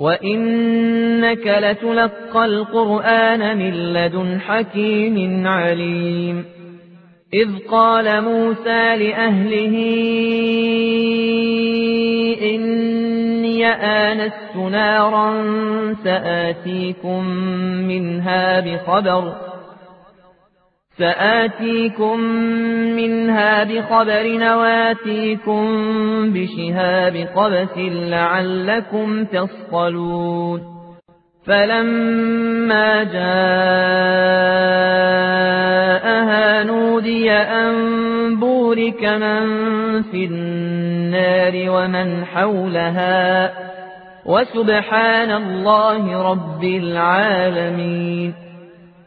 وإنك لتلقى القرآن من لدن حكيم عليم إذ قال موسى لأهله إني آنست نارا سآتيكم منها بخبر سآتيكم منها بخبر نواتيكم بشهاب قبس لعلكم تصطلون فلما جاءها نودي أن بورك من في النار ومن حولها. وسبحان الله رب العالمين.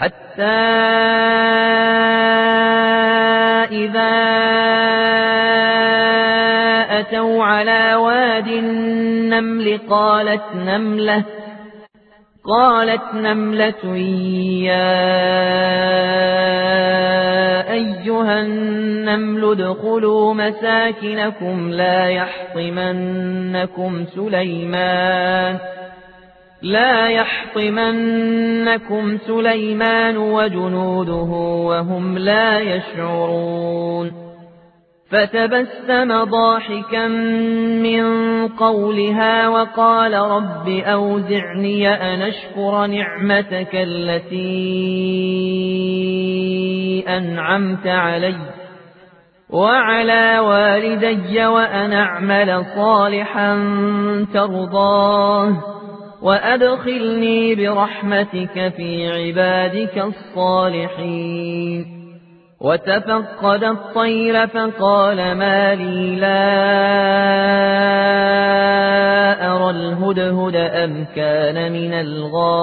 حتى إذا أتوا على واد النمل قالت نملة قالت نملة يا أيها النمل ادخلوا مساكنكم لا يحطمنكم سليمان. لا يحطمنكم سليمان وجنوده وهم لا يشعرون. فتبسم ضاحكا من قولها وقال رب أوزعني أن أشكر نعمتك التي أنعمت علي وعلى والدي وأن أعمل صالحا ترضاه. وأدخلني برحمتك في عبادك الصالحين. وتفقد الطير فقال ما لي لا أرى الهدهد أم كان من الغائبين.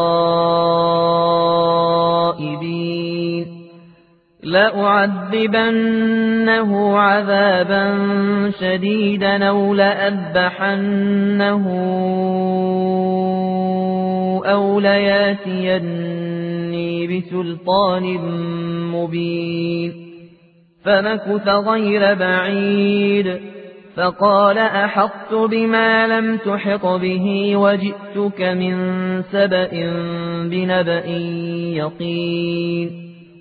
لأعذبنه عذابا شديدا أو لأذبحنه أو لياتيني بسلطان مبين. فمكث غير بعيد. فقال أحطت بما لم تحط به وجئتك من سبأ بنبأ يقين.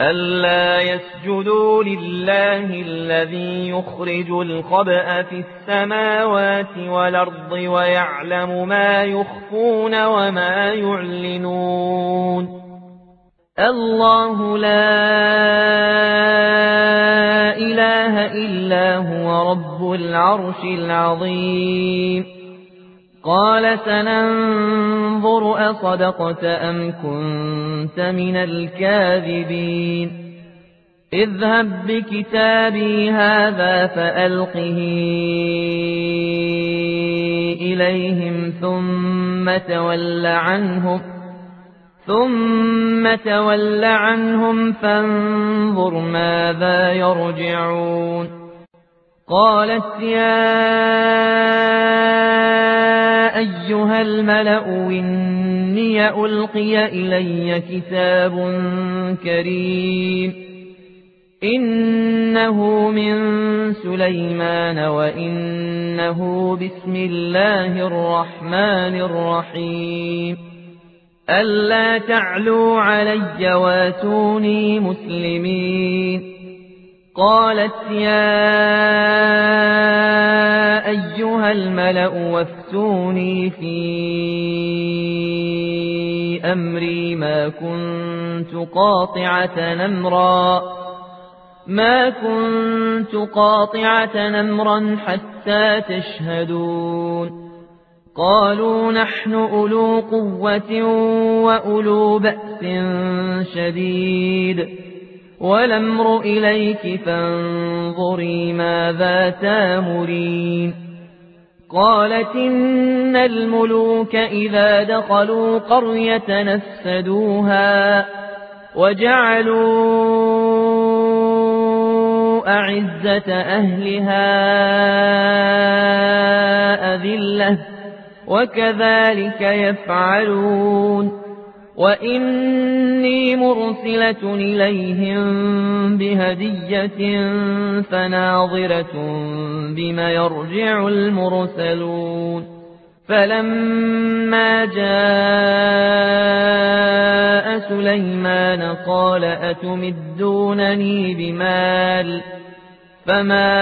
ألا يسجدوا لله الذي يخرج الخبأ في السماوات والأرض ويعلم ما يخفون وما يعلنون الله لا إله إلا هو رب العرش العظيم قال سننظر أصدقت أم كنت من الكاذبين. اذهب بكتابي هذا فألقه إليهم ثم تول عنهم ثم تول عنهم فانظر ماذا يرجعون. قالت يا أيها الملأ إني ألقي إلي كتاب كريم إنه من سليمان وإنه بسم الله الرحمن الرحيم ألا تعلوا علي واتوني مسلمين قالت يا أيها الملأ وافتوني في أمري ما كنت قاطعة نمرا ما كنت قاطعة نمرا حتى تشهدون. قالوا نحن أولو قوة وأولو بأس شديد. ولمر إليك فانظري ماذا تامرين قالت إن الملوك إذا دخلوا قرية نفسدوها وجعلوا أعزة أهلها أذلة وكذلك يفعلون وإني مرسلة إليهم بهدية فناظرة بما يرجع المرسلون فلما جاء سليمان قال أتمدونني بمال فما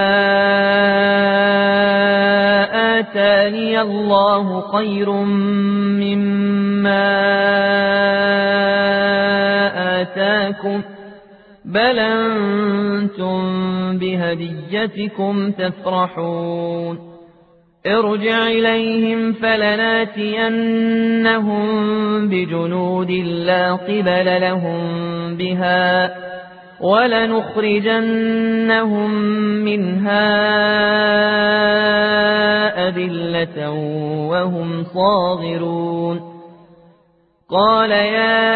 آتاني الله خير مما آتاكم بل أنتم بهديتكم تفرحون ارجع إليهم فلناتينهم بجنود لا قبل لهم بها ولنخرجنهم منها أذلة وهم صاغرون. قال يا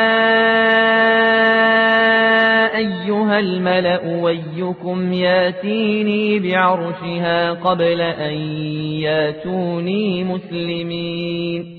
أيها الملأ ويكم ياتيني بعرشها قبل أن ياتوني مسلمين.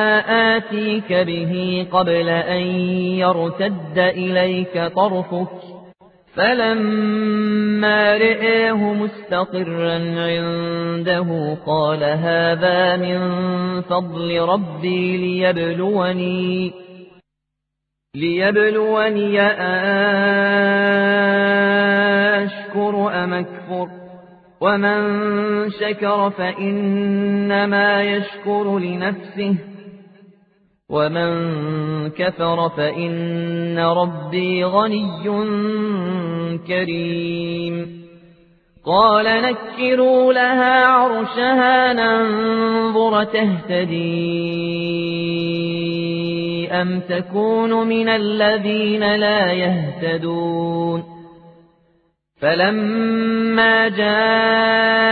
آتيك به قبل أن يرتد إليك طرفك فلما رئيه مستقرا عنده قال هذا من فضل ربي ليبلوني ليبلوني أشكر أم أكفر ومن شكر فإنما يشكر لنفسه ومن كفر فإن ربي غني كريم قال نكروا لها عرشها ننظر تهتدي أم تكون من الذين لا يهتدون فلما جاءت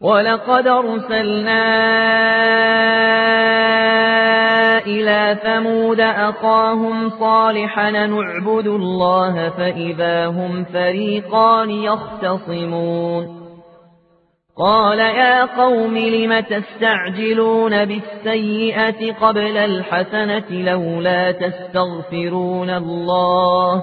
ولقد أرسلنا إلى ثمود أخاهم صالحا نعبد الله فإذا هم فريقان يختصمون. قال يا قوم لم تستعجلون بالسيئة قبل الحسنة لولا تستغفرون الله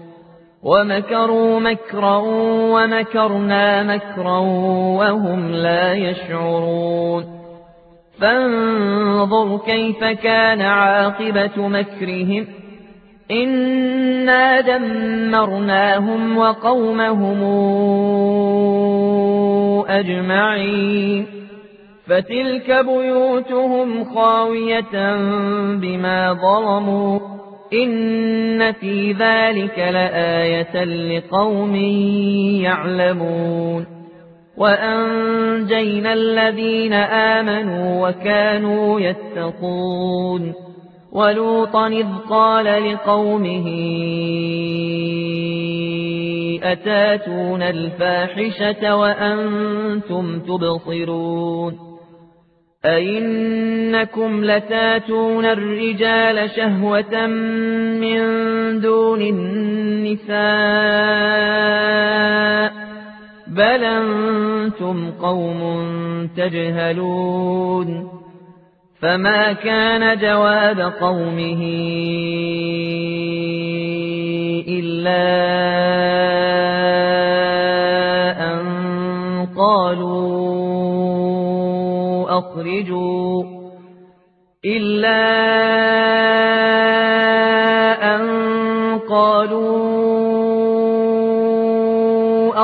ومكروا مكرا ومكرنا مكرا وهم لا يشعرون. فانظر كيف كان عاقبة مكرهم. إنا دمرناهم وقومهم أجمعين. فتلك بيوتهم خاوية بما ظلموا. إن في ذلك لآية لقوم يعلمون وأنجينا الذين آمنوا وكانوا يتقون ولوطا إذ قال لقومه أتاتون الفاحشة وأنتم تبصرون أئنكم لتاتون الرجال شهوة من دون النساء بل أنتم قوم تجهلون فما كان جواب قومه إلا أن قالوا أخرجوا إلا أن قالوا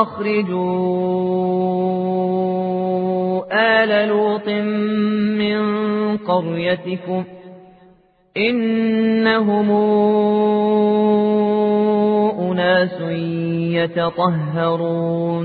أخرجوا آل لوط من قريتكم إنهم أناس يتطهرون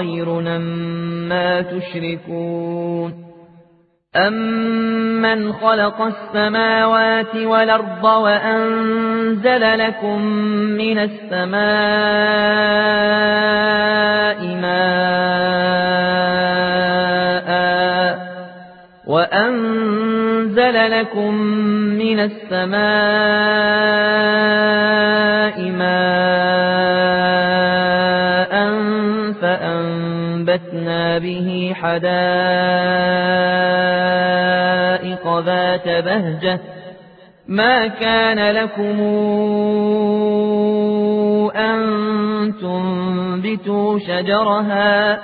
خير مما تشركون أَمَّنْ خَلَقَ السَّمَاوَاتِ وَالْأَرْضَ وَأَنزَلَ لَكُم مِّنَ السَّمَاءِ مَاءً وَأَنزَلَ لَكُم مِّنَ السَّمَاءِ مَاءً فَأَنبَتْنَا بِهِ حَدَائِقَ ذَاتَ بَهْجَةٍ. مَا كَانَ لَكُمْ أَن تُنبِتُوا شَجَرَهَا.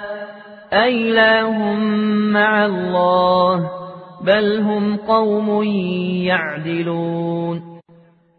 أَإِلَٰهٌ مَّعَ اللَّهِ بَلْ هُمْ قَوْمٌ يَعْدِلُونَ.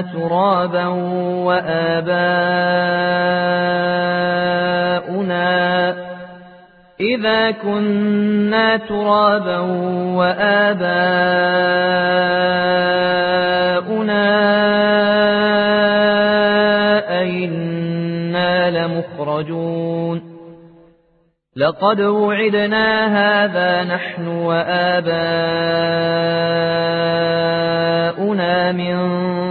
ترابا وآباؤنا إذا كنا ترابا وآباؤنا أئنا لمخرجون لقد وعدنا هذا نحن وآباؤنا من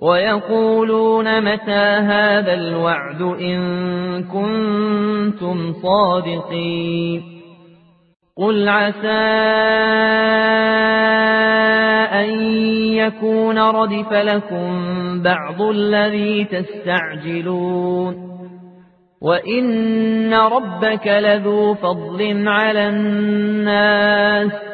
ويقولون متى هذا الوعد إن كنتم صادقين قل عسى أن يكون ردف لكم بعض الذي تستعجلون وإن ربك لذو فضل على الناس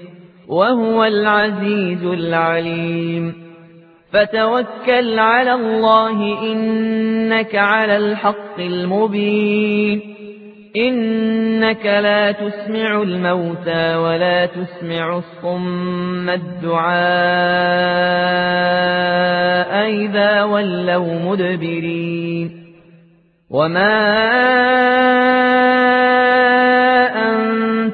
وهو العزيز العليم. فتوكل على الله إنك على الحق المبين. إنك لا تسمع الموتى ولا تسمع الصم الدعاء إذا ولوا مدبرين. وما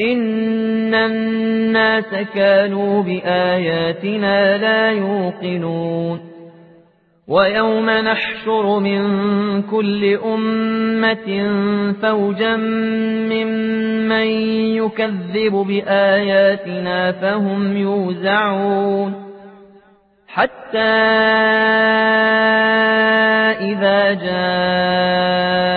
إن الناس كانوا بآياتنا لا يوقنون ويوم نحشر من كل أمة فوجا ممن يكذب بآياتنا فهم يوزعون حتى إذا جاءوا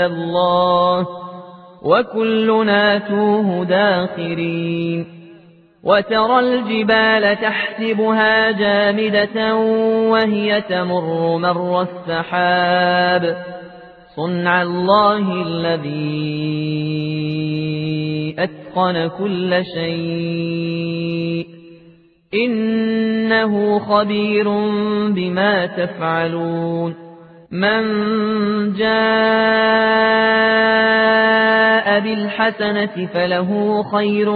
شاء الله وكلنا توه داخرين وترى الجبال تحسبها جامدة وهي تمر مر السحاب صنع الله الذي أتقن كل شيء إنه خبير بما تفعلون من جاء بالحسنة فله خير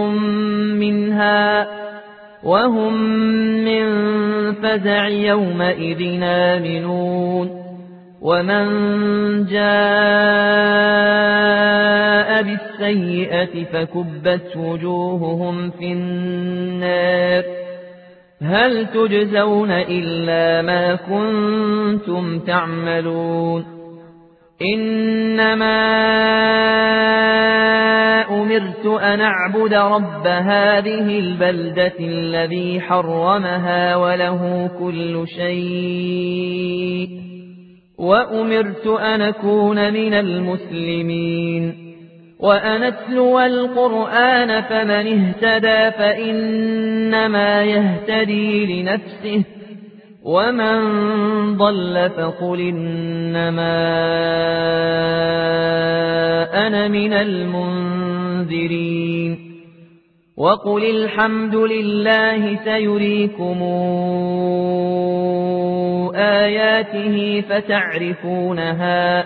منها وهم من فزع يومئذ آمنون. ومن جاء بالسيئة فكبت وجوههم في النار. هل تجزون إلا ما كنتم تعملون إنما أمرت أن أعبد رب هذه البلدة الذي حرمها وله كل شيء وأمرت أن أكون من المسلمين. وأن أتلو القرآن فمن اهتدى فإنما يهتدي لنفسه ومن ضل فقل إنما أنا من المنذرين وقل الحمد لله سيريكم آياته فتعرفونها